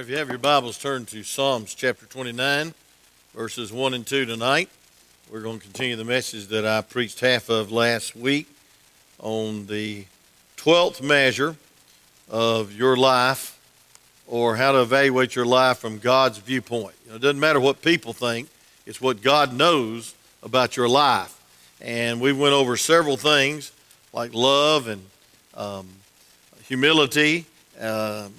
if you have your Bibles, turn to Psalms chapter 29, verses 1 and 2 tonight. We're going to continue the message that I preached half of last week on the 12th measure of your life or how to evaluate your life from God's viewpoint. You know, it doesn't matter what people think, it's what God knows about your life. And we went over several things like love and um, humility. Um,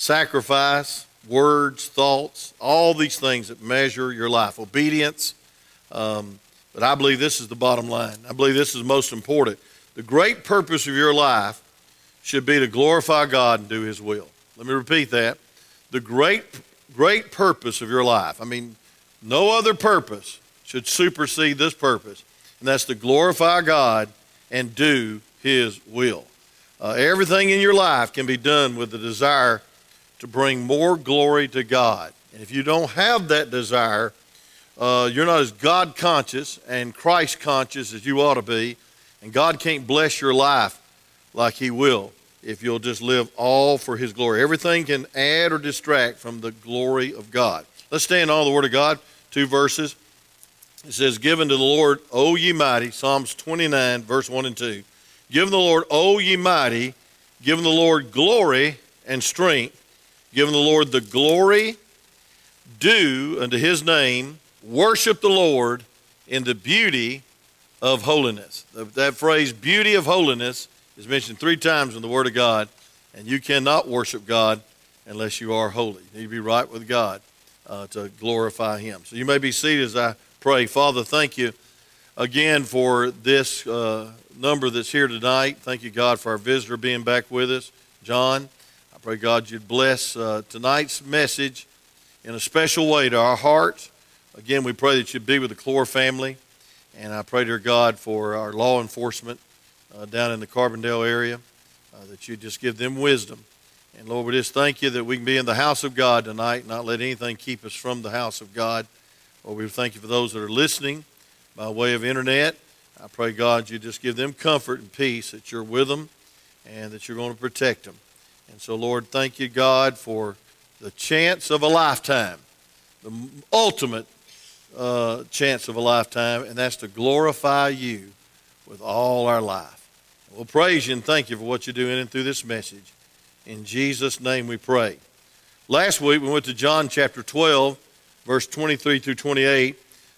sacrifice, words, thoughts, all these things that measure your life, obedience. Um, but I believe this is the bottom line. I believe this is most important. The great purpose of your life should be to glorify God and do His will. Let me repeat that. The great, great purpose of your life, I mean, no other purpose should supersede this purpose, and that's to glorify God and do His will. Uh, everything in your life can be done with the desire to bring more glory to God. And if you don't have that desire, uh, you're not as God conscious and Christ conscious as you ought to be. And God can't bless your life like He will if you'll just live all for His glory. Everything can add or distract from the glory of God. Let's stand on the Word of God. Two verses. It says, Given to the Lord, O ye mighty, Psalms 29, verse 1 and 2. Given the Lord, O ye mighty, given the Lord glory and strength giving the Lord the glory due unto his name, worship the Lord in the beauty of holiness. That phrase, beauty of holiness, is mentioned three times in the Word of God, and you cannot worship God unless you are holy. You need to be right with God uh, to glorify Him. So you may be seated as I pray. Father, thank you again for this uh, number that's here tonight. Thank you, God, for our visitor being back with us, John pray, God, you'd bless uh, tonight's message in a special way to our hearts. Again, we pray that you'd be with the Clore family. And I pray, dear God, for our law enforcement uh, down in the Carbondale area, uh, that you just give them wisdom. And Lord, we just thank you that we can be in the house of God tonight, not let anything keep us from the house of God. Lord, we thank you for those that are listening by way of internet. I pray, God, you just give them comfort and peace that you're with them and that you're going to protect them. And so, Lord, thank you, God, for the chance of a lifetime, the ultimate uh, chance of a lifetime, and that's to glorify you with all our life. We'll praise you and thank you for what you're doing and through this message. In Jesus' name we pray. Last week we went to John chapter 12, verse 23 through 28,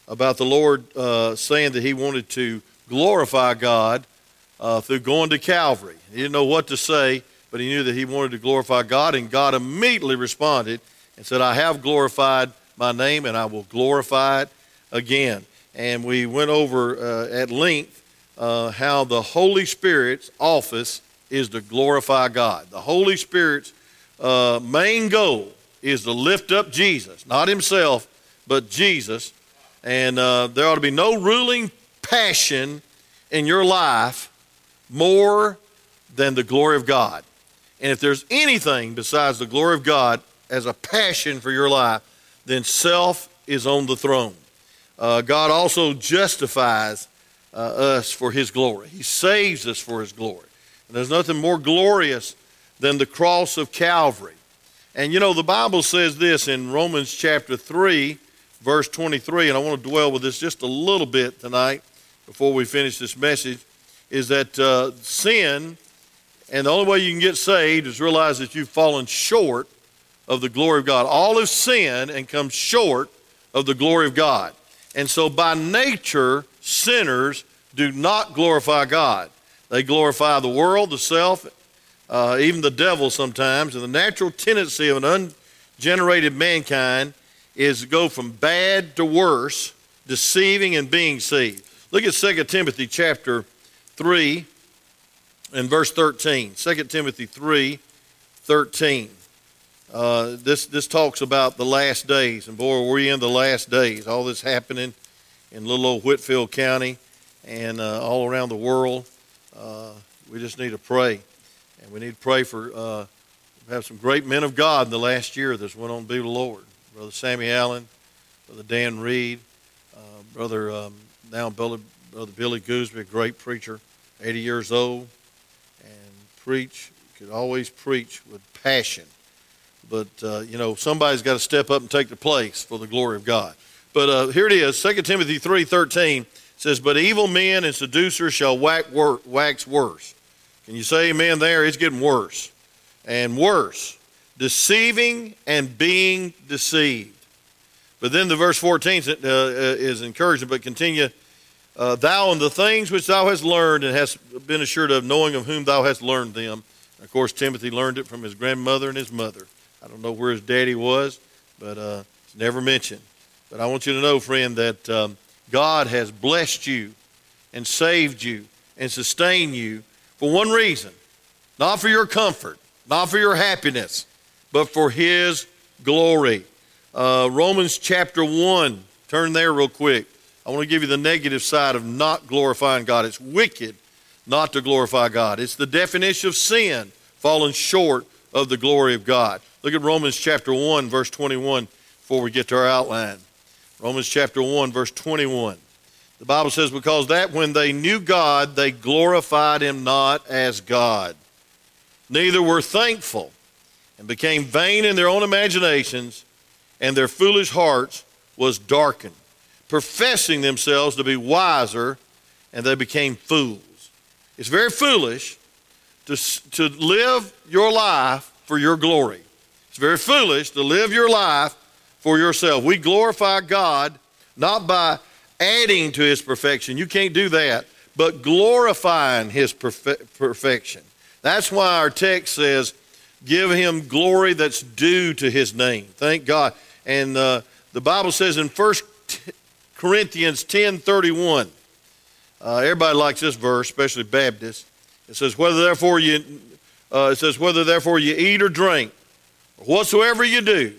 about the Lord uh, saying that he wanted to glorify God uh, through going to Calvary. He didn't know what to say, but he knew that he wanted to glorify God, and God immediately responded and said, I have glorified my name, and I will glorify it again. And we went over uh, at length uh, how the Holy Spirit's office is to glorify God. The Holy Spirit's uh, main goal is to lift up Jesus, not himself, but Jesus. And uh, there ought to be no ruling passion in your life more than the glory of God. And if there's anything besides the glory of God as a passion for your life, then self is on the throne. Uh, God also justifies uh, us for His glory, He saves us for His glory. And there's nothing more glorious than the cross of Calvary. And you know, the Bible says this in Romans chapter 3, verse 23, and I want to dwell with this just a little bit tonight before we finish this message, is that uh, sin and the only way you can get saved is realize that you've fallen short of the glory of God. All have sinned and come short of the glory of God. And so, by nature, sinners do not glorify God. They glorify the world, the self, uh, even the devil sometimes. And the natural tendency of an ungenerated mankind is to go from bad to worse, deceiving and being deceived. Look at 2 Timothy chapter 3 in verse 13, 2 Timothy 3 13. Uh, this, this talks about the last days, and boy, we're in the last days. All this happening in little old Whitfield County and uh, all around the world. Uh, we just need to pray, and we need to pray for uh, have some great men of God in the last year that's went on to be the Lord. Brother Sammy Allen, Brother Dan Reed, uh, Brother um, now Brother, Brother Billy Gooseby, a great preacher, 80 years old preach, could always preach with passion. But uh, you know somebody's got to step up and take the place for the glory of God. But uh, here it is, 2 Timothy 3.13 says, But evil men and seducers shall wax worse. Can you say amen there? It's getting worse and worse, deceiving and being deceived. But then the verse 14 uh, uh, is encouraging, but continue. Uh, thou and the things which thou hast learned and hast been assured of, knowing of whom thou hast learned them. Of course, Timothy learned it from his grandmother and his mother. I don't know where his daddy was, but uh, it's never mentioned. But I want you to know, friend, that um, God has blessed you and saved you and sustained you for one reason not for your comfort, not for your happiness, but for His glory. Uh, Romans chapter 1, turn there real quick. I want to give you the negative side of not glorifying God. It's wicked not to glorify God, it's the definition of sin, falling short of the glory of God. Look at Romans chapter 1, verse 21, before we get to our outline. Romans chapter 1, verse 21. The Bible says, Because that when they knew God, they glorified him not as God, neither were thankful, and became vain in their own imaginations, and their foolish hearts was darkened, professing themselves to be wiser, and they became fools. It's very foolish to, to live your life for your glory. It's very foolish to live your life for yourself. We glorify God not by adding to his perfection. You can't do that, but glorifying his perfe- perfection. That's why our text says, give him glory that's due to his name. Thank God. And uh, the Bible says in 1 Corinthians 10 31, uh, everybody likes this verse, especially Baptists. It says, whether therefore you, uh, it says, whether therefore you eat or drink, or whatsoever you do,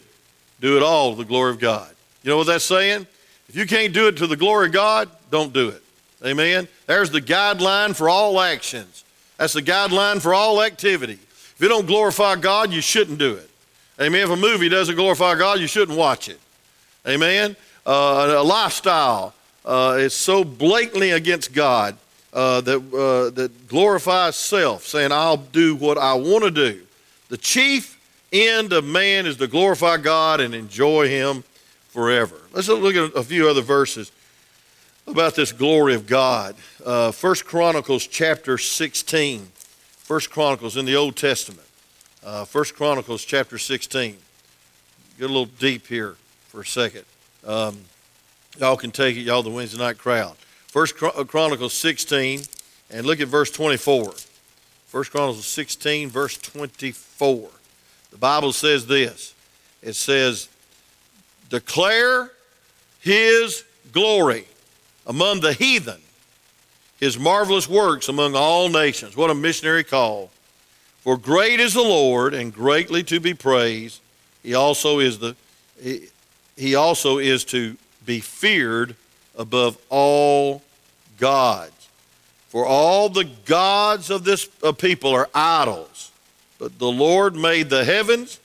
do it all to the glory of God. You know what that's saying? If you can't do it to the glory of God, don't do it. Amen? There's the guideline for all actions. That's the guideline for all activity. If you don't glorify God, you shouldn't do it. Amen? If a movie doesn't glorify God, you shouldn't watch it. Amen? Uh, a lifestyle uh, is so blatantly against God uh, that, uh, that glorifies self, saying, I'll do what I want to do. The chief end of man is to glorify God and enjoy Him forever. Let's look at a few other verses about this glory of God. Uh, First Chronicles chapter 16. First Chronicles in the Old Testament. Uh, First Chronicles chapter 16. Get a little deep here for a second. Um, y'all can take it, y'all, the Wednesday night crowd. First uh, Chronicles 16, and look at verse 24. First Chronicles 16, verse 24. The Bible says this it says, Declare his glory among the heathen, his marvelous works among all nations. What a missionary call. For great is the Lord and greatly to be praised. He also is the he, he also is to be feared above all gods. For all the gods of this of people are idols but the Lord made the heavens.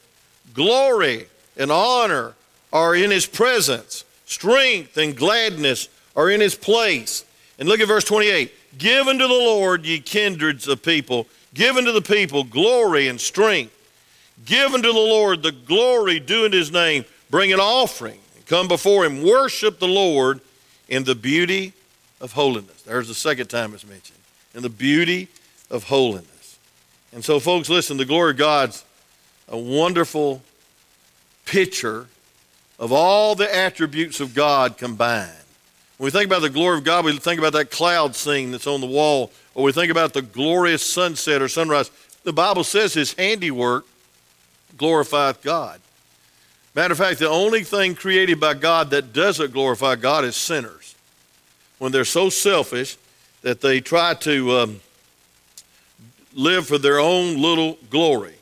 Glory and honor are in his presence. Strength and gladness are in his place. And look at verse 28. Give unto the Lord, ye kindreds of people. Give unto the people glory and strength. Give unto the Lord the glory due in his name. Bring an offering and come before him. Worship the Lord in the beauty of holiness. There's the second time it's mentioned. In the beauty of holiness. And so, folks, listen, the glory of God's a wonderful picture of all the attributes of God combined. When we think about the glory of God, we think about that cloud scene that's on the wall, or we think about the glorious sunset or sunrise. The Bible says his handiwork glorifieth God. Matter of fact, the only thing created by God that doesn't glorify God is sinners. When they're so selfish that they try to um, live for their own little glory.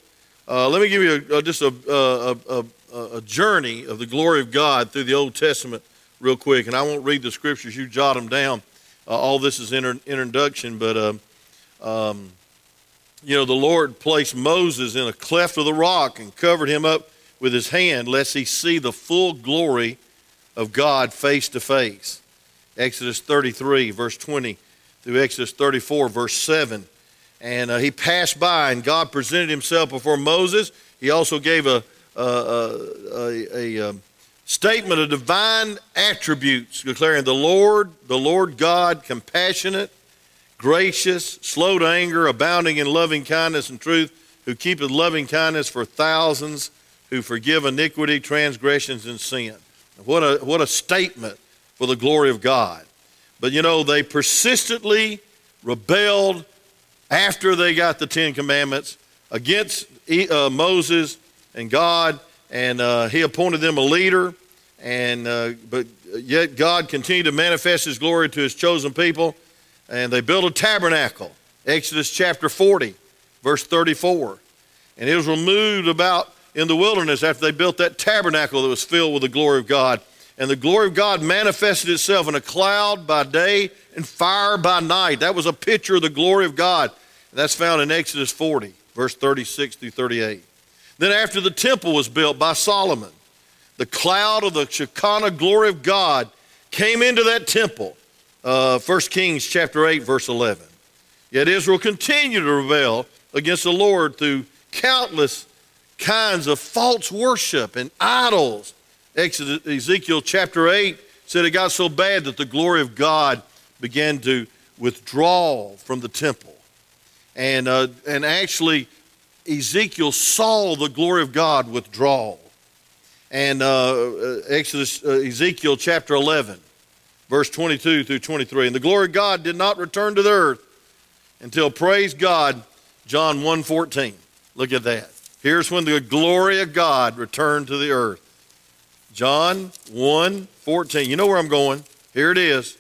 Uh, let me give you a, a, just a, a, journey of the glory of God through the Old Testament real quick, and I won't read the scriptures, you jot them down. Uh, all this is inter- introduction, but um, um, you know, the Lord placed Moses in a cleft of the rock and covered him up with his hand, lest he see the full glory of God face to face. Exodus 33, verse 20, through Exodus 34, verse 7. And uh, he passed by, and God presented himself before Moses. He also gave a, uh, a, a um, statement of divine attributes, declaring the Lord, the Lord God, compassionate, gracious, slow to anger, abounding in loving kindness and truth, who keepeth loving kindness for thousands, who forgive iniquity, transgressions, and sin. What a, what a statement for the glory of God. But you know, they persistently rebelled after they got the Ten Commandments against uh, Moses and God, and uh, he appointed them a leader. And uh, but yet God continued to manifest His glory to His chosen people, and they built a tabernacle. Exodus chapter 40, verse 34, and it was removed about in the wilderness after they built that tabernacle that was filled with the glory of God. And the glory of God manifested itself in a cloud by day and fire by night. That was a picture of the glory of God. That's found in Exodus 40, verse 36 through 38. Then, after the temple was built by Solomon, the cloud of the Shekinah glory of God came into that temple. Uh, 1 Kings chapter 8, verse 11. Yet Israel continued to rebel against the Lord through countless kinds of false worship and idols. Exodus, Ezekiel chapter 8 said it got so bad that the glory of God began to withdraw from the temple. And, uh, and actually, Ezekiel saw the glory of God withdraw. And uh, uh Exodus, uh, Ezekiel chapter 11, verse 22 through 23. And the glory of God did not return to the earth until, praise God, John 1.14. Look at that. Here's when the glory of God returned to the earth. John 1 14. You know where I'm going. Here it is.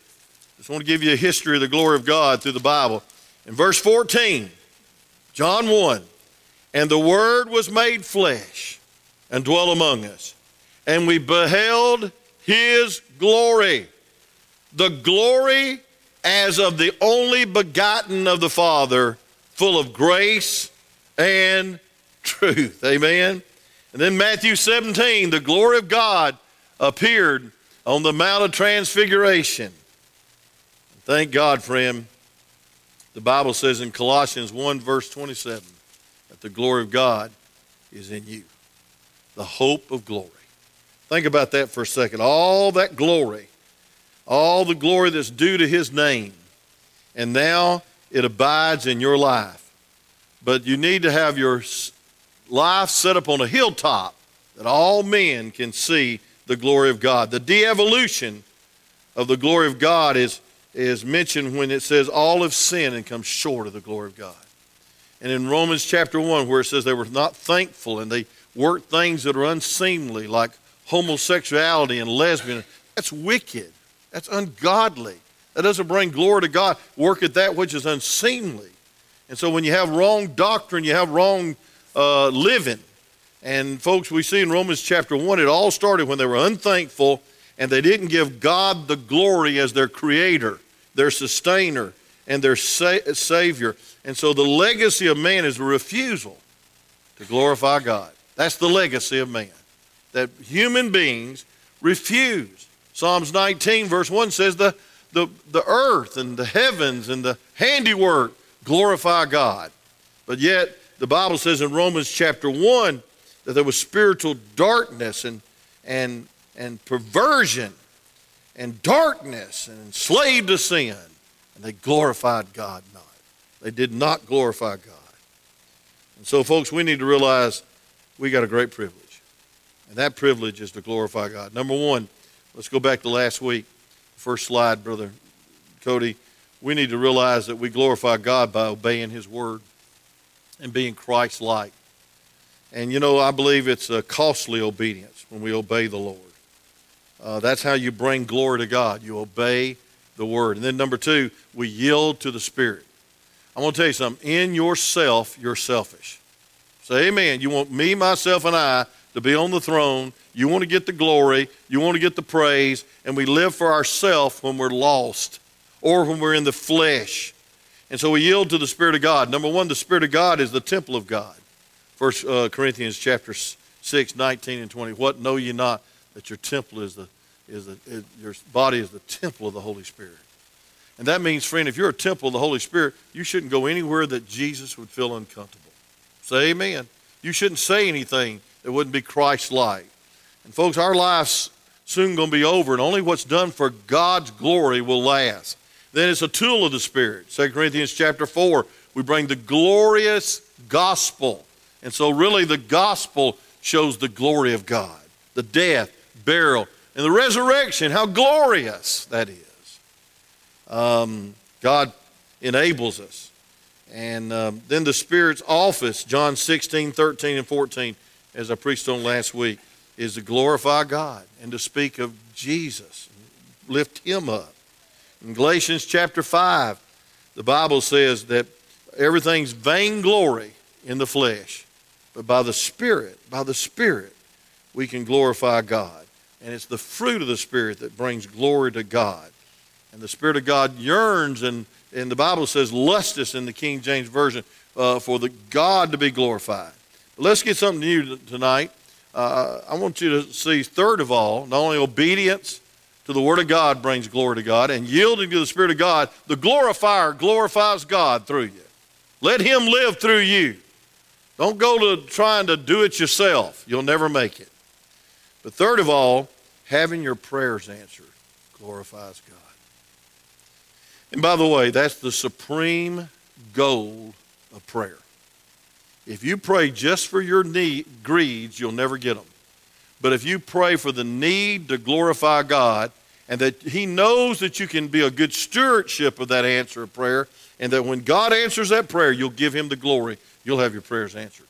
Just want to give you a history of the glory of God through the Bible. In verse 14, John 1 And the Word was made flesh and dwelt among us, and we beheld his glory. The glory as of the only begotten of the Father, full of grace and truth. Amen. And then Matthew 17, the glory of God appeared on the Mount of Transfiguration. Thank God, friend. The Bible says in Colossians 1, verse 27, that the glory of God is in you, the hope of glory. Think about that for a second. All that glory, all the glory that's due to His name, and now it abides in your life. But you need to have your life set up on a hilltop that all men can see the glory of God. The de evolution of the glory of God is, is mentioned when it says all have sinned and come short of the glory of God. And in Romans chapter 1, where it says they were not thankful and they worked things that are unseemly, like homosexuality and lesbian, that's wicked. That's ungodly. That doesn't bring glory to God. Work at that which is unseemly. And so when you have wrong doctrine, you have wrong uh, living. And folks, we see in Romans chapter 1, it all started when they were unthankful and they didn't give God the glory as their creator, their sustainer, and their sa- savior. And so the legacy of man is a refusal to glorify God. That's the legacy of man. That human beings refuse. Psalms 19, verse 1 says, the, the, the earth and the heavens and the handiwork glorify God. But yet, the Bible says in Romans chapter 1 that there was spiritual darkness and, and, and perversion and darkness and enslaved to sin. And they glorified God not. They did not glorify God. And so, folks, we need to realize we got a great privilege. And that privilege is to glorify God. Number one, let's go back to last week. First slide, Brother Cody. We need to realize that we glorify God by obeying His word and being Christ like. And you know, I believe it's a costly obedience when we obey the Lord. Uh, that's how you bring glory to God. You obey the word. And then number two, we yield to the Spirit. I'm going to tell you something. In yourself, you're selfish. Say amen. You want me, myself, and I to be on the throne. You want to get the glory. You want to get the praise. And we live for ourselves when we're lost or when we're in the flesh. And so we yield to the Spirit of God. Number one, the Spirit of God is the temple of God. First uh, Corinthians chapter 6, 19 and 20. What know ye not that your temple is the, is the, is, your body is the temple of the Holy Spirit. And that means, friend, if you're a temple of the Holy Spirit, you shouldn't go anywhere that Jesus would feel uncomfortable. Say amen. You shouldn't say anything that wouldn't be Christ like. And folks, our life's soon going to be over, and only what's done for God's glory will last. Then it's a tool of the Spirit. 2 Corinthians chapter 4, we bring the glorious gospel. And so, really, the gospel shows the glory of God the death, burial, and the resurrection. How glorious that is. Um, God enables us. And um, then the Spirit's office, John 16, 13, and 14, as I preached on last week, is to glorify God and to speak of Jesus, lift Him up. In Galatians chapter 5, the Bible says that everything's vainglory in the flesh, but by the Spirit, by the Spirit, we can glorify God. And it's the fruit of the Spirit that brings glory to God. And the Spirit of God yearns, and, and the Bible says, lusteth in the King James Version, uh, for the God to be glorified. But let's get something new tonight. Uh, I want you to see, third of all, not only obedience to the Word of God brings glory to God, and yielding to the Spirit of God, the glorifier glorifies God through you. Let Him live through you. Don't go to trying to do it yourself, you'll never make it. But third of all, having your prayers answered glorifies God. And by the way, that's the supreme goal of prayer. If you pray just for your need, greeds, you'll never get them. But if you pray for the need to glorify God and that He knows that you can be a good stewardship of that answer of prayer, and that when God answers that prayer, you'll give Him the glory, you'll have your prayers answered.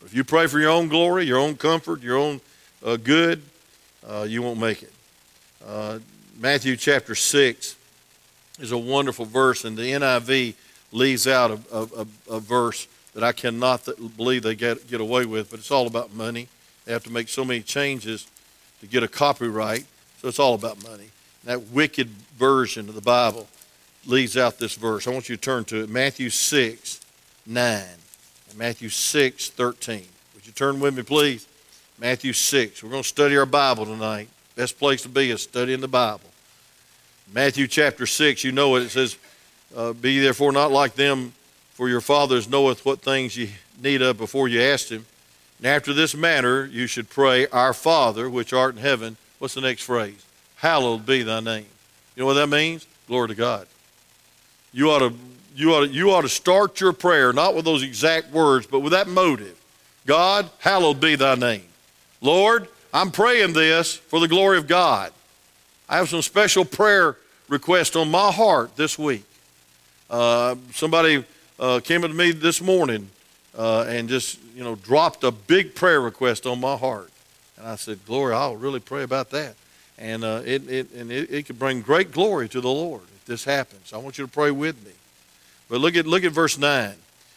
But if you pray for your own glory, your own comfort, your own uh, good, uh, you won't make it. Uh, Matthew chapter 6 is a wonderful verse, and the NIV leaves out a, a, a verse that I cannot th- believe they get, get away with, but it's all about money. They have to make so many changes to get a copyright, so it's all about money. That wicked version of the Bible leaves out this verse. I want you to turn to it Matthew 6 9 and Matthew 6 13. Would you turn with me, please? Matthew 6. We're going to study our Bible tonight. Best place to be is studying the Bible. Matthew chapter 6, you know it. It says, uh, Be therefore not like them, for your Father knoweth what things ye need of before you ask Him. And after this manner you should pray, Our Father, which art in heaven. What's the next phrase? Hallowed be thy name. You know what that means? Glory to God. You ought to, you ought to, you ought to start your prayer not with those exact words, but with that motive. God, hallowed be thy name. Lord, I'm praying this for the glory of God. I have some special prayer requests on my heart this week. Uh, somebody uh, came to me this morning uh, and just, you know, dropped a big prayer request on my heart. And I said, Glory, I'll really pray about that. And, uh, it, it, and it, it could bring great glory to the Lord if this happens. I want you to pray with me. But look at, look at verse 9.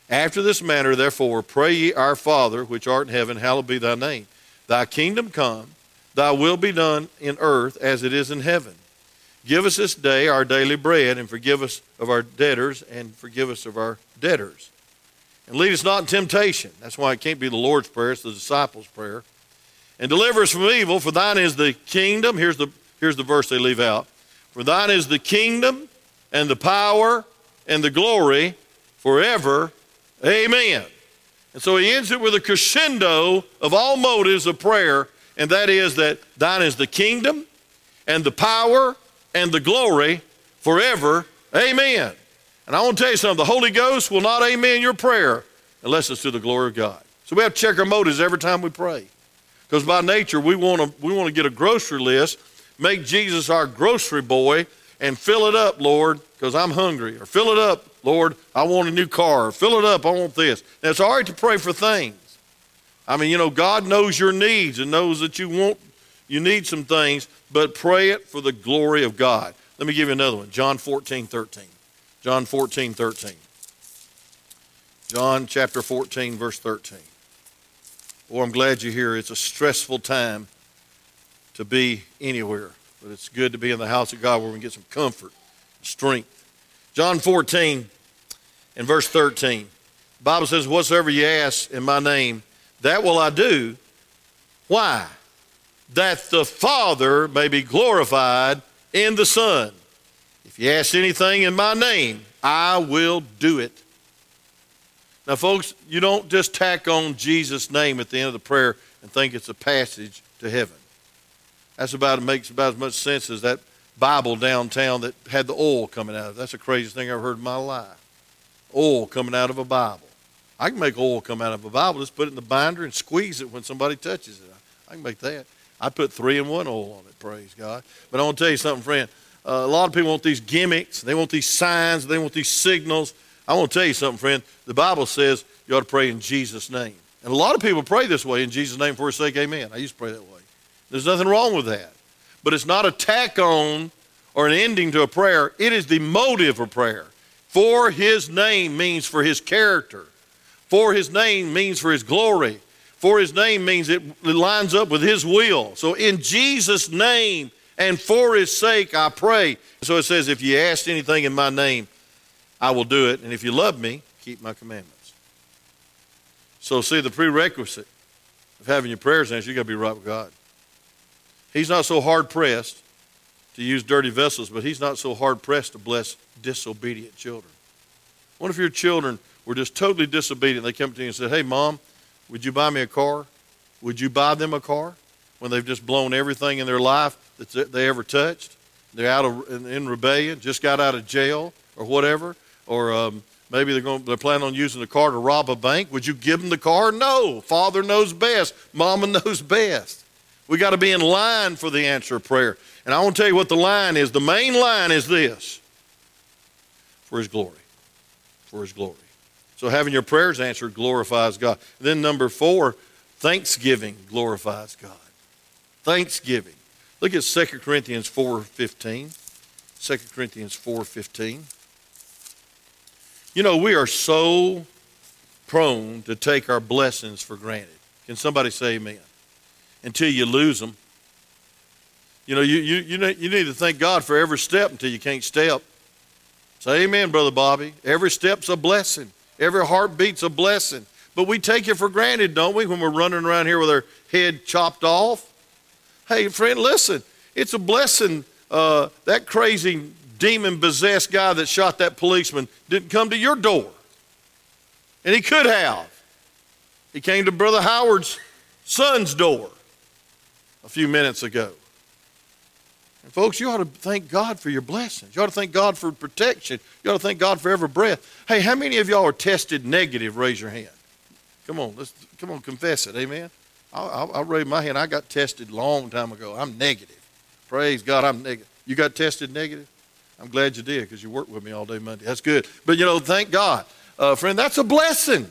After this manner, therefore, pray ye our Father, which art in heaven, hallowed be thy name. Thy kingdom come, thy will be done in earth as it is in heaven. Give us this day our daily bread, and forgive us of our debtors, and forgive us of our debtors. And lead us not in temptation. That's why it can't be the Lord's Prayer, it's the disciples' prayer. And deliver us from evil, for thine is the kingdom. Here's the, here's the verse they leave out. For thine is the kingdom, and the power, and the glory forever. Amen. And so he ends it with a crescendo of all motives of prayer, and that is that thine is the kingdom and the power and the glory forever. Amen. And I want to tell you something the Holy Ghost will not amen your prayer unless it's to the glory of God. So we have to check our motives every time we pray. Because by nature, we want to we want to get a grocery list, make Jesus our grocery boy, and fill it up, Lord, because I'm hungry. Or fill it up, Lord, I want a new car. Or fill it up, I want this. Now, it's all right to pray for things. I mean, you know, God knows your needs and knows that you want, you need some things, but pray it for the glory of God. Let me give you another one John 14, 13. John 14, 13. John chapter 14, verse 13. Boy, I'm glad you're here. It's a stressful time to be anywhere, but it's good to be in the house of God where we can get some comfort, strength. John 14 and verse 13. The Bible says, Whatsoever you ask in my name, that will I do. Why? That the Father may be glorified in the Son. If you ask anything in my name, I will do it. Now, folks, you don't just tack on Jesus' name at the end of the prayer and think it's a passage to heaven. That's about it makes about as much sense as that Bible downtown that had the oil coming out of it. That's the craziest thing I've heard in my life. Oil coming out of a Bible. I can make oil come out of a Bible. Just put it in the binder and squeeze it when somebody touches it. I can make that. I put three in one oil on it, praise God. But I want to tell you something, friend. Uh, a lot of people want these gimmicks. They want these signs. They want these signals. I want to tell you something, friend. The Bible says you ought to pray in Jesus' name. And a lot of people pray this way in Jesus' name for his sake, amen. I used to pray that way. There's nothing wrong with that. But it's not a tack on or an ending to a prayer, it is the motive of prayer. For his name means for his character. For his name means for his glory. For his name means it lines up with his will. So in Jesus' name and for his sake I pray. So it says, if you ask anything in my name, I will do it. And if you love me, keep my commandments. So see the prerequisite of having your prayers answered, you've got to be right with God. He's not so hard pressed to use dirty vessels, but he's not so hard pressed to bless disobedient children. What if your children were just totally disobedient? They come to you and said, Hey, mom, would you buy me a car? Would you buy them a car when they've just blown everything in their life that they ever touched? They're out of, in, in rebellion, just got out of jail or whatever, or um, maybe they're, going, they're planning on using the car to rob a bank. Would you give them the car? No. Father knows best. Mama knows best. We got to be in line for the answer of prayer. And I want to tell you what the line is. The main line is this for His glory. For His glory. So having your prayers answered glorifies God. Then number four, thanksgiving glorifies God. Thanksgiving. Look at 2 Corinthians 4.15. 2 Corinthians 4.15. You know, we are so prone to take our blessings for granted. Can somebody say amen? until you lose them. You know, you, you, you, you need to thank God for every step until you can't step. Say amen, Brother Bobby. Every step's a blessing. Every heartbeat's a blessing. But we take it for granted, don't we, when we're running around here with our head chopped off? Hey, friend, listen. It's a blessing. Uh, that crazy demon possessed guy that shot that policeman didn't come to your door. And he could have. He came to Brother Howard's son's door a few minutes ago. And folks, you ought to thank God for your blessings. You ought to thank God for protection. You ought to thank God for every breath. Hey, how many of y'all are tested negative? Raise your hand. Come on, let's come on, confess it. Amen. I'll, I'll, raise my hand. I got tested a long time ago. I'm negative. Praise God, I'm negative. You got tested negative? I'm glad you did because you worked with me all day Monday. That's good. But you know, thank God, uh, friend. That's a blessing.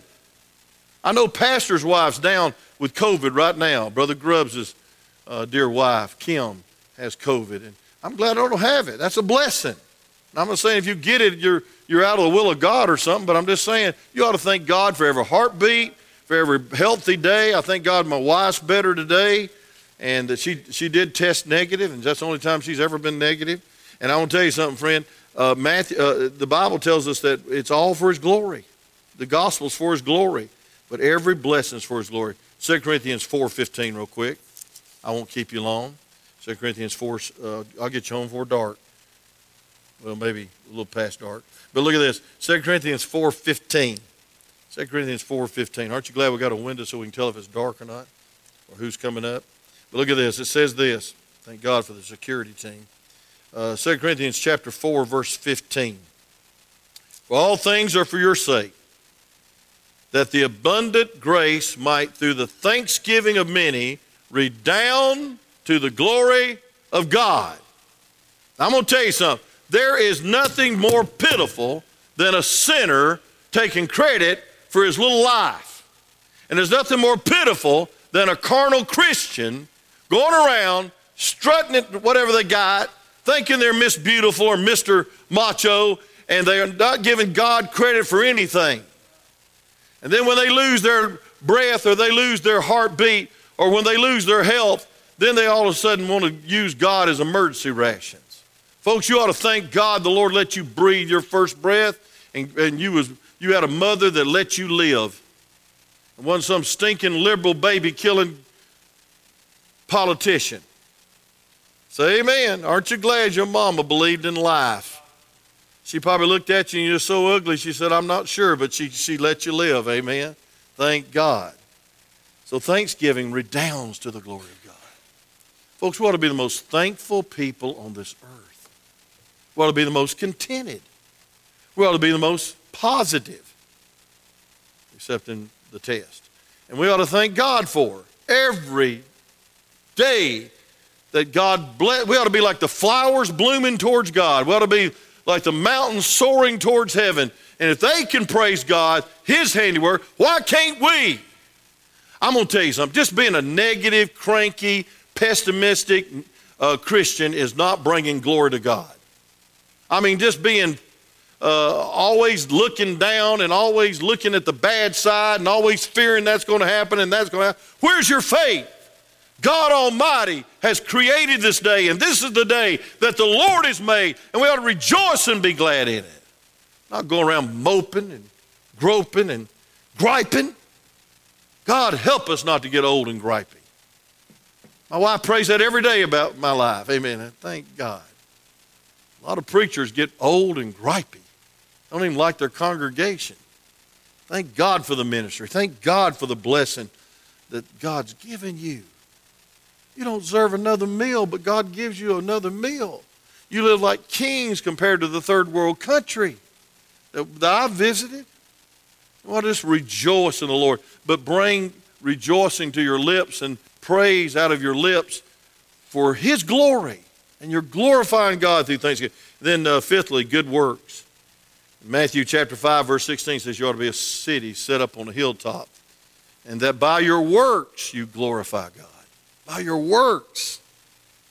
I know pastors' wives down with COVID right now. Brother Grubbs uh, dear wife, Kim, has COVID. And I'm glad I don't have it. That's a blessing. I'm not saying if you get it, you're, you're out of the will of God or something, but I'm just saying you ought to thank God for every heartbeat, for every healthy day. I thank God my wife's better today, and that she, she did test negative, and that's the only time she's ever been negative. And I want to tell you something, friend. Uh, Matthew, uh, the Bible tells us that it's all for His glory. The gospel's for His glory, but every blessing is for His glory. 2 Corinthians 4.15 real quick. I won't keep you long. 2 Corinthians 4, uh, I'll get you home before dark. Well, maybe a little past dark. But look at this. 2 Corinthians 4.15. 2 Corinthians 4.15. Aren't you glad we got a window so we can tell if it's dark or not? Or who's coming up? But look at this. It says this. Thank God for the security team. Uh, 2 Corinthians chapter 4, verse 15. For all things are for your sake, that the abundant grace might, through the thanksgiving of many, redound to the glory of God. I'm going to tell you something. There is nothing more pitiful than a sinner taking credit for his little life. And there's nothing more pitiful than a carnal Christian going around strutting it, whatever they got, thinking they're Miss Beautiful or Mr. Macho, and they are not giving God credit for anything. And then when they lose their breath or they lose their heartbeat, or when they lose their health, then they all of a sudden want to use God as emergency rations. Folks, you ought to thank God the Lord let you breathe your first breath and, and you, was, you had a mother that let you live. It wasn't some stinking liberal baby killing politician. Say amen. Aren't you glad your mama believed in life? She probably looked at you and you're so ugly, she said, I'm not sure, but she, she let you live. Amen. Thank God. So Thanksgiving redounds to the glory of God. Folks, we ought to be the most thankful people on this earth. We ought to be the most contented. We ought to be the most positive, except in the test. And we ought to thank God for every day that God bless. We ought to be like the flowers blooming towards God. We ought to be like the mountains soaring towards heaven. And if they can praise God, His handiwork, why can't we? I'm going to tell you something. Just being a negative, cranky, pessimistic uh, Christian is not bringing glory to God. I mean, just being uh, always looking down and always looking at the bad side and always fearing that's going to happen and that's going to happen. Where's your faith? God Almighty has created this day, and this is the day that the Lord has made, and we ought to rejoice and be glad in it. Not go around moping and groping and griping. God, help us not to get old and griping. My wife prays that every day about my life. Amen. Thank God. A lot of preachers get old and gripey, don't even like their congregation. Thank God for the ministry. Thank God for the blessing that God's given you. You don't deserve another meal, but God gives you another meal. You live like kings compared to the third world country that, that I visited. Well, just rejoice in the Lord, but bring rejoicing to your lips and praise out of your lips for His glory. And you're glorifying God through thanksgiving. Then, uh, fifthly, good works. Matthew chapter 5, verse 16 says, You ought to be a city set up on a hilltop, and that by your works you glorify God by your works.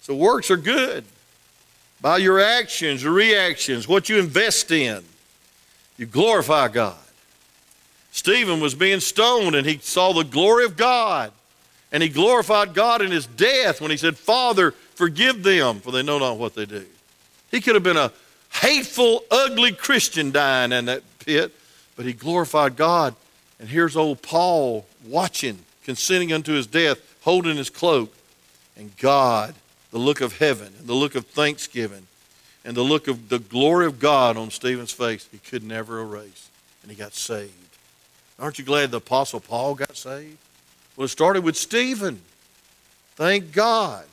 So, works are good. By your actions, your reactions, what you invest in, you glorify God. Stephen was being stoned and he saw the glory of God. And he glorified God in his death when he said, Father, forgive them, for they know not what they do. He could have been a hateful, ugly Christian dying in that pit, but he glorified God. And here's old Paul watching, consenting unto his death, holding his cloak, and God, the look of heaven, and the look of thanksgiving, and the look of the glory of God on Stephen's face, he could never erase. And he got saved. Aren't you glad the Apostle Paul got saved? Well, it started with Stephen. Thank God.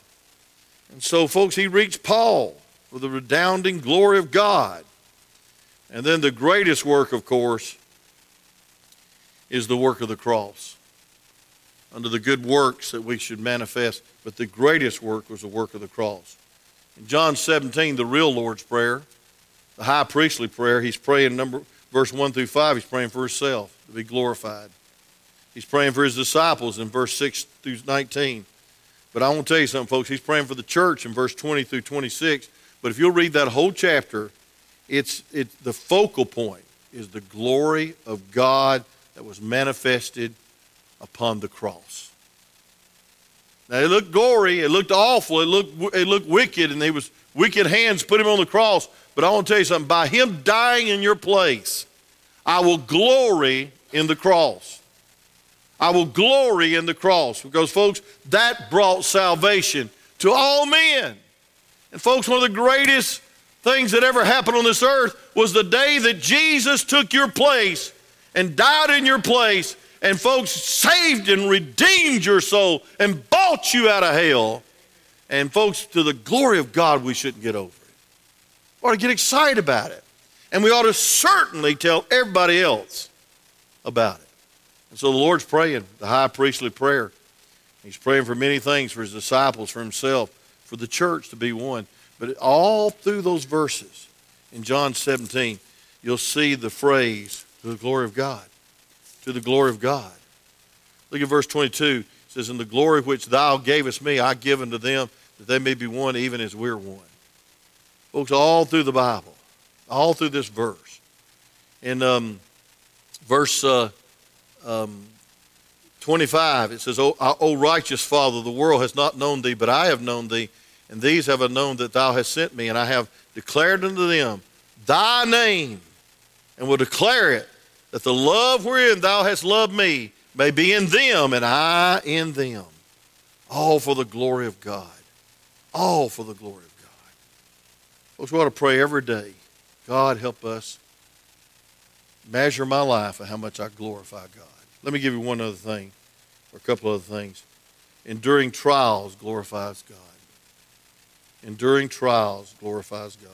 And so, folks, he reached Paul with the redounding glory of God. And then the greatest work, of course, is the work of the cross under the good works that we should manifest, but the greatest work was the work of the cross. In John 17, the real Lord's Prayer, the high priestly prayer, he's praying number verse 1 through 5, he's praying for himself to be glorified. He's praying for his disciples in verse 6 through 19. But I want to tell you something, folks. He's praying for the church in verse 20 through 26. But if you'll read that whole chapter, it's, it's the focal point is the glory of God that was manifested upon the cross. Now it looked gory, it looked awful, it looked it looked wicked, and they was wicked hands put him on the cross. But I want to tell you something: by him dying in your place, I will glory in the cross. I will glory in the cross because, folks, that brought salvation to all men. And, folks, one of the greatest things that ever happened on this earth was the day that Jesus took your place and died in your place and folks saved and redeemed your soul and bought you out of hell. And folks, to the glory of God, we shouldn't get over it. We ought to get excited about it. And we ought to certainly tell everybody else about it. And so the Lord's praying, the high priestly prayer. He's praying for many things for his disciples, for himself, for the church to be one. But all through those verses in John 17, you'll see the phrase, to the glory of God to the glory of God. Look at verse 22. It says, In the glory which thou gavest me, I give unto them, that they may be one even as we're one. Folks, all through the Bible, all through this verse. In um, verse uh, um, 25, it says, o, o righteous Father, the world has not known thee, but I have known thee, and these have I known that thou hast sent me, and I have declared unto them thy name, and will declare it that the love wherein thou hast loved me may be in them and I in them. All for the glory of God. All for the glory of God. Folks, we ought to pray every day God, help us measure my life and how much I glorify God. Let me give you one other thing, or a couple other things. Enduring trials glorifies God. Enduring trials glorifies God.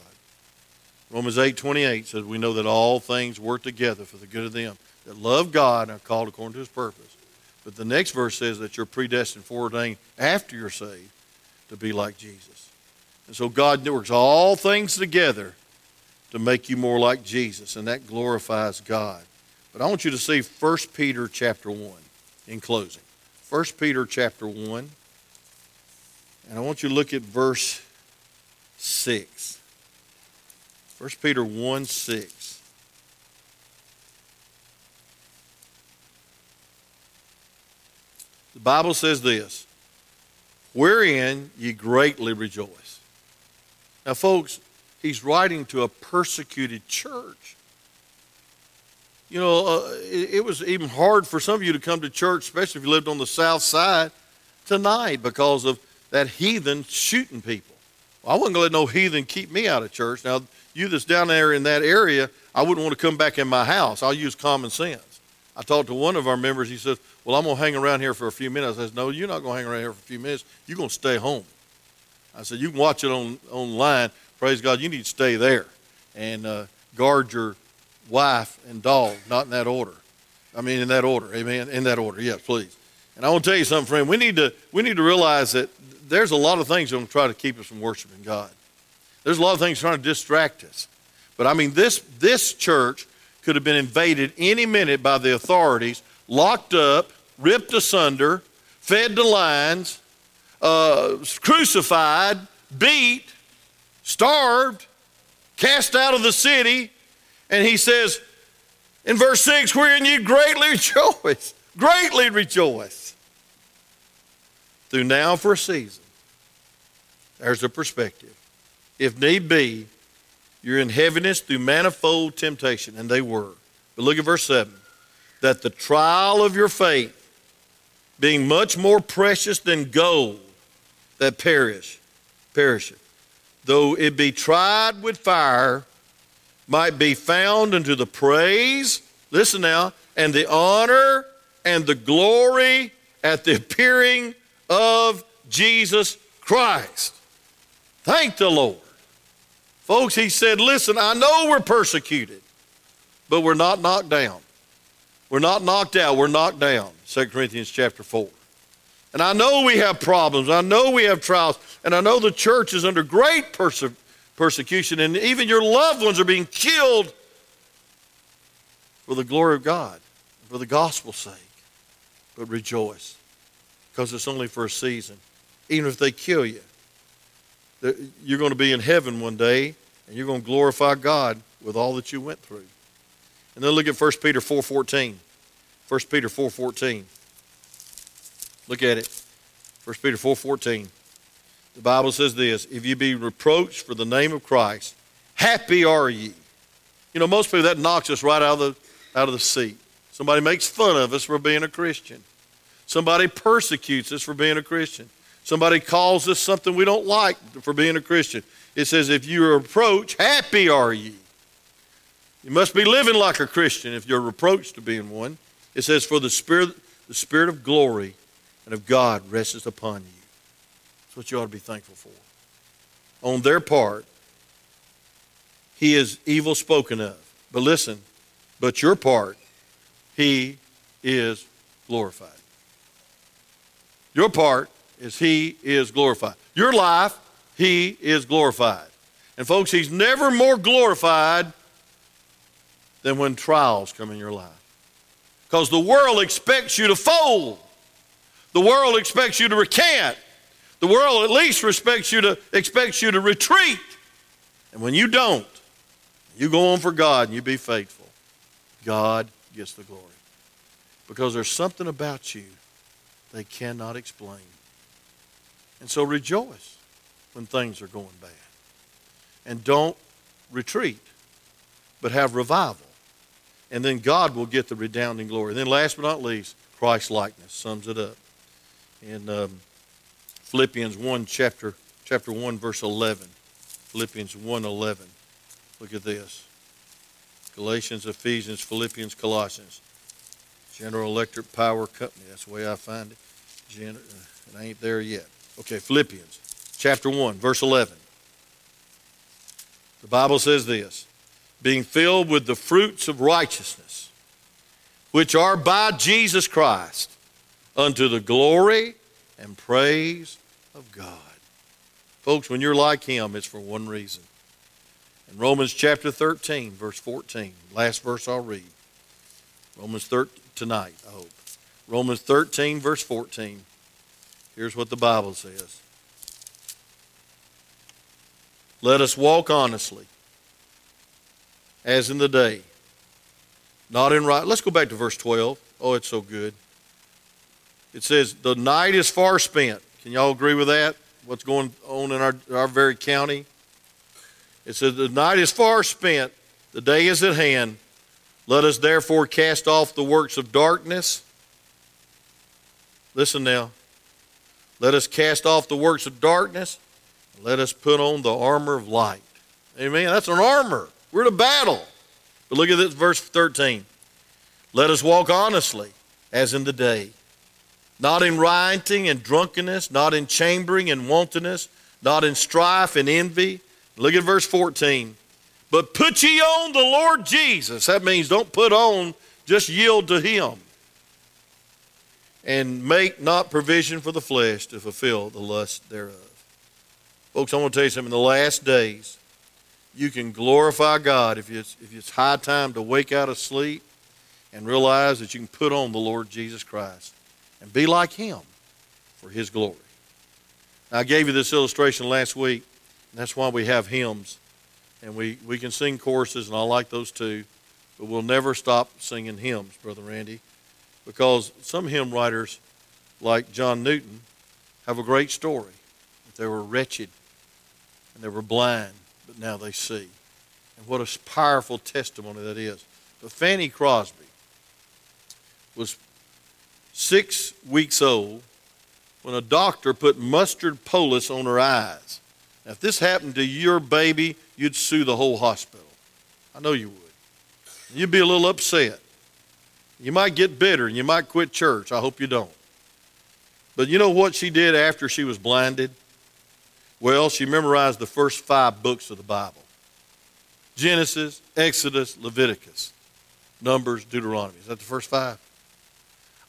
Romans 8 28 says, We know that all things work together for the good of them that love God and are called according to his purpose. But the next verse says that you're predestined, foreordained after you're saved to be like Jesus. And so God works all things together to make you more like Jesus, and that glorifies God. But I want you to see 1 Peter chapter 1 in closing. 1 Peter chapter 1. And I want you to look at verse 6. 1 Peter 1 6. The Bible says this Wherein ye greatly rejoice. Now, folks, he's writing to a persecuted church. You know, uh, it, it, was even hard for some of you to come to church, especially if you lived on the south side, tonight because of that heathen shooting people. Well, I wasn't going to let no heathen keep me out of church. Now, you that's down there in that area, I wouldn't want to come back in my house. I'll use common sense. I talked to one of our members. He says, Well, I'm going to hang around here for a few minutes. I said, No, you're not going to hang around here for a few minutes. You're going to stay home. I said, You can watch it on online. Praise God. You need to stay there and uh, guard your wife and dog, not in that order. I mean, in that order. Amen. In that order. Yes, please. And I want to tell you something, friend. We need to, we need to realize that there's a lot of things that will try to keep us from worshiping God. There's a lot of things trying to distract us. But I mean, this, this church could have been invaded any minute by the authorities, locked up, ripped asunder, fed to lions, uh, crucified, beat, starved, cast out of the city. And he says in verse 6, wherein you greatly rejoice, greatly rejoice. Through now for a season. There's the perspective. If need be, you're in heaviness through manifold temptation, and they were. But look at verse 7 that the trial of your faith, being much more precious than gold that perish, perisheth, though it be tried with fire, might be found unto the praise, listen now, and the honor and the glory at the appearing of Jesus Christ. Thank the Lord. Folks, he said, listen, I know we're persecuted, but we're not knocked down. We're not knocked out, we're knocked down. 2 Corinthians chapter 4. And I know we have problems. I know we have trials. And I know the church is under great perse- persecution. And even your loved ones are being killed for the glory of God, for the gospel's sake. But rejoice because it's only for a season. Even if they kill you, you're going to be in heaven one day and you're going to glorify God with all that you went through. And then look at 1 Peter 4.14. 1 Peter 4.14. Look at it. 1 Peter 4.14. The Bible says this, If you be reproached for the name of Christ, happy are ye. You know, most people, that knocks us right out of the, out of the seat. Somebody makes fun of us for being a Christian. Somebody persecutes us for being a Christian. Somebody calls us something we don't like for being a Christian. It says, if you reproach, happy are ye. You must be living like a Christian if you're reproached to being one. It says, for the Spirit, the Spirit of glory and of God rests upon you. That's what you ought to be thankful for. On their part, he is evil spoken of. But listen, but your part, he is glorified. Your part is he is glorified. Your life, he is glorified. And folks, he's never more glorified than when trials come in your life. Because the world expects you to fold. The world expects you to recant. The world at least respects you to, expects you to retreat. And when you don't, you go on for God and you be faithful, God gets the glory. Because there's something about you they cannot explain. And so rejoice when things are going bad. And don't retreat, but have revival. And then God will get the redounding glory. And then last but not least, Christ likeness sums it up in um, Philippians 1, chapter, chapter 1, verse 11. Philippians 1 11. Look at this Galatians, Ephesians, Philippians, Colossians. General Electric Power Company. That's the way I find it. Gen- uh, it ain't there yet. Okay, Philippians chapter 1, verse 11. The Bible says this being filled with the fruits of righteousness, which are by Jesus Christ, unto the glory and praise of God. Folks, when you're like Him, it's for one reason. In Romans chapter 13, verse 14, last verse I'll read. Romans 13, tonight, I hope. Romans 13, verse 14. Here's what the Bible says Let us walk honestly, as in the day, not in right. Let's go back to verse 12. Oh, it's so good. It says, The night is far spent. Can y'all agree with that? What's going on in our, our very county? It says, The night is far spent, the day is at hand. Let us therefore cast off the works of darkness. Listen now. Let us cast off the works of darkness. Let us put on the armor of light. Amen. That's an armor. We're a battle. But look at this verse 13. Let us walk honestly as in the day, not in rioting and drunkenness, not in chambering and wantonness, not in strife and envy. Look at verse 14. But put ye on the Lord Jesus. That means don't put on, just yield to Him. And make not provision for the flesh to fulfill the lust thereof. Folks, I want to tell you something. In the last days, you can glorify God if it's, if it's high time to wake out of sleep and realize that you can put on the Lord Jesus Christ and be like Him for His glory. Now, I gave you this illustration last week, and that's why we have hymns and we, we can sing choruses, and I like those too, but we'll never stop singing hymns, Brother Randy, because some hymn writers, like John Newton, have a great story. They were wretched and they were blind, but now they see. And what a powerful testimony that is. But Fanny Crosby was six weeks old when a doctor put mustard poultice on her eyes. Now, if this happened to your baby, you'd sue the whole hospital. I know you would. You'd be a little upset. You might get bitter and you might quit church. I hope you don't. But you know what she did after she was blinded? Well, she memorized the first five books of the Bible Genesis, Exodus, Leviticus, Numbers, Deuteronomy. Is that the first five?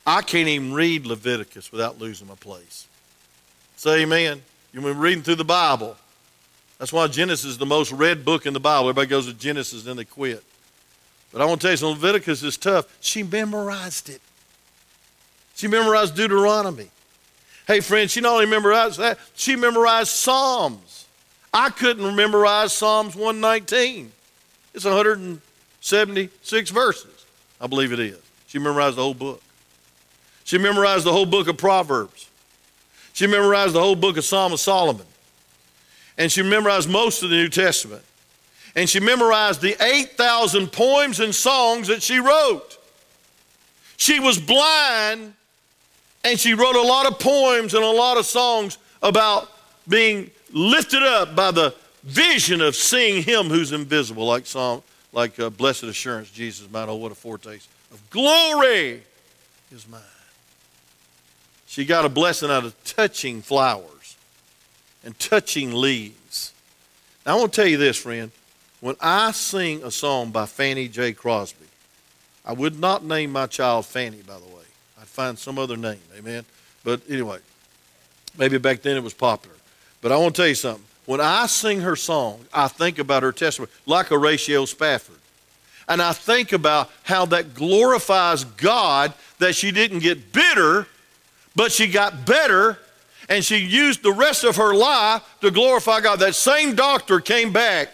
I can't even read Leviticus without losing my place. Say amen. You've been reading through the Bible. That's why Genesis is the most read book in the Bible. Everybody goes to Genesis and they quit. But I want to tell you something Leviticus is tough. She memorized it. She memorized Deuteronomy. Hey, friend, she not only memorized that, she memorized Psalms. I couldn't memorize Psalms 119. It's 176 verses, I believe it is. She memorized the whole book. She memorized the whole book of Proverbs. She memorized the whole book of Psalm of Solomon and she memorized most of the New Testament. And she memorized the 8,000 poems and songs that she wrote. She was blind, and she wrote a lot of poems and a lot of songs about being lifted up by the vision of seeing Him who's invisible, like Psalm, like uh, Blessed Assurance, Jesus, mine. Oh, what a foretaste of glory is mine. She got a blessing out of touching flowers and touching leaves. Now, I want to tell you this, friend. When I sing a song by Fanny J. Crosby, I would not name my child Fanny, by the way. I'd find some other name, amen? But anyway, maybe back then it was popular. But I want to tell you something. When I sing her song, I think about her testimony, like Horatio Spafford. And I think about how that glorifies God that she didn't get bitter, but she got better and she used the rest of her life to glorify God. That same doctor came back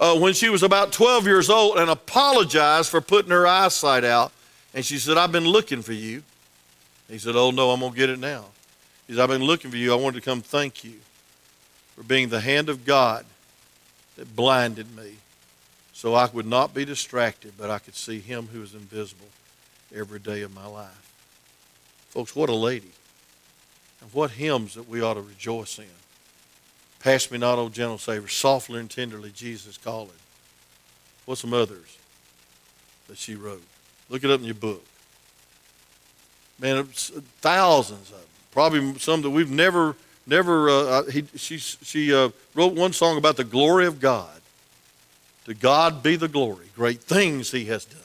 uh, when she was about 12 years old and apologized for putting her eyesight out. And she said, I've been looking for you. He said, Oh, no, I'm going to get it now. He said, I've been looking for you. I wanted to come thank you for being the hand of God that blinded me so I would not be distracted, but I could see him who is invisible every day of my life. Folks, what a lady. And what hymns that we ought to rejoice in. Pass me not, O gentle Savior, softly and tenderly, Jesus calling. What's some others that she wrote? Look it up in your book. Man, thousands of them. Probably some that we've never, never. Uh, he, she she uh, wrote one song about the glory of God. To God be the glory, great things He has done.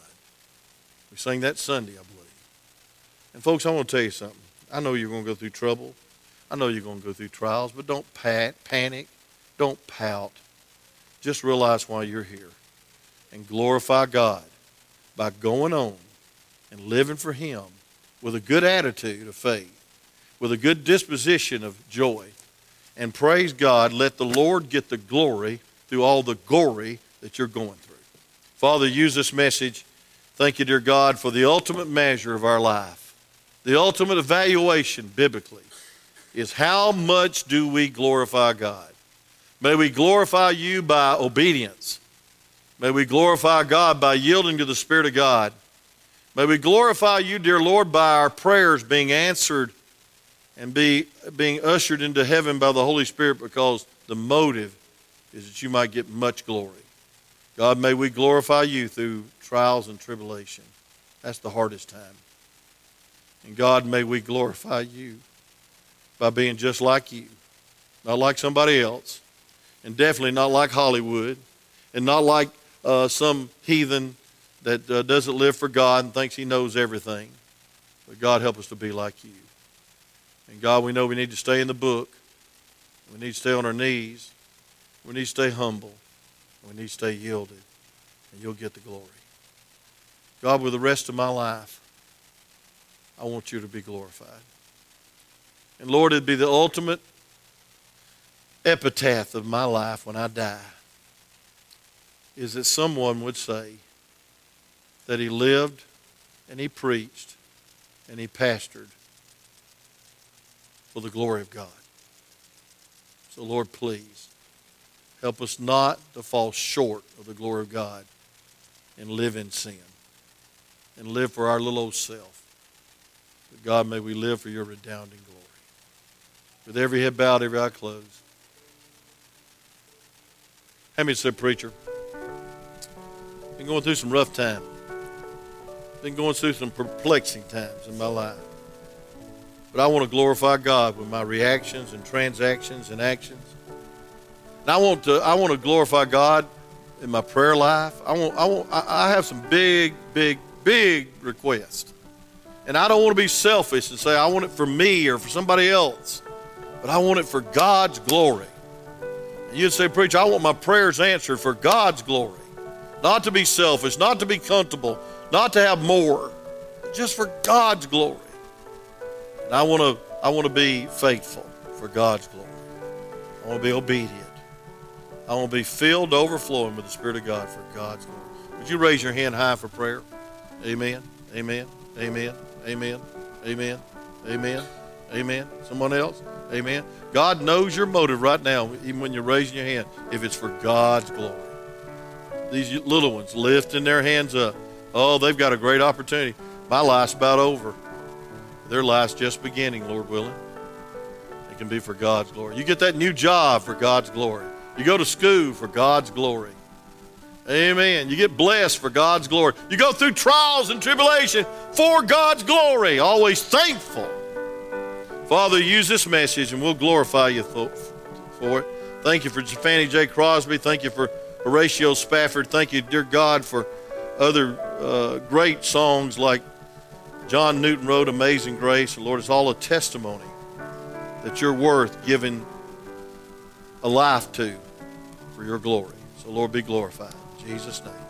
We sang that Sunday, I believe. And folks, I want to tell you something. I know you're going to go through trouble. I know you're going to go through trials, but don't pat, panic. Don't pout. Just realize why you're here and glorify God by going on and living for Him with a good attitude of faith, with a good disposition of joy. And praise God, let the Lord get the glory through all the glory that you're going through. Father, use this message. Thank you, dear God, for the ultimate measure of our life. The ultimate evaluation biblically is how much do we glorify God? May we glorify you by obedience. May we glorify God by yielding to the Spirit of God. May we glorify you, dear Lord, by our prayers being answered and be, being ushered into heaven by the Holy Spirit because the motive is that you might get much glory. God, may we glorify you through trials and tribulation. That's the hardest time. And God, may we glorify you by being just like you, not like somebody else, and definitely not like Hollywood, and not like uh, some heathen that uh, doesn't live for God and thinks he knows everything. But God, help us to be like you. And God, we know we need to stay in the book. We need to stay on our knees. We need to stay humble. We need to stay yielded, and you'll get the glory. God, with the rest of my life, I want you to be glorified. And Lord, it'd be the ultimate epitaph of my life when I die is that someone would say that he lived and he preached and he pastored for the glory of God. So, Lord, please Help us not to fall short of the glory of God and live in sin and live for our little old self. But God, may we live for your redounding glory. With every head bowed, every eye closed. How many said, Preacher? Been going through some rough times. Been going through some perplexing times in my life. But I want to glorify God with my reactions and transactions and actions. And I want to I want to glorify God in my prayer life. I want I want I have some big, big, big requests. And I don't want to be selfish and say I want it for me or for somebody else. But I want it for God's glory. And you'd say, Preacher, I want my prayers answered for God's glory. Not to be selfish, not to be comfortable, not to have more, just for God's glory. And I want to I want to be faithful for God's glory. I want to be obedient. I want to be filled to overflowing with the Spirit of God for God's glory. Would you raise your hand high for prayer? Amen. Amen. Amen. Amen. Amen. Amen. Amen. Someone else? Amen. God knows your motive right now, even when you're raising your hand, if it's for God's glory. These little ones lifting their hands up. Oh, they've got a great opportunity. My life's about over. Their life's just beginning, Lord willing. It can be for God's glory. You get that new job for God's glory. You go to school for God's glory. Amen. You get blessed for God's glory. You go through trials and tribulation for God's glory. Always thankful. Father, use this message and we'll glorify you for it. Thank you for Fanny J. Crosby. Thank you for Horatio Spafford. Thank you, dear God, for other uh, great songs like John Newton wrote Amazing Grace. Lord, it's all a testimony that you're worth giving a life to for your glory. So, Lord, be glorified. In Jesus' name.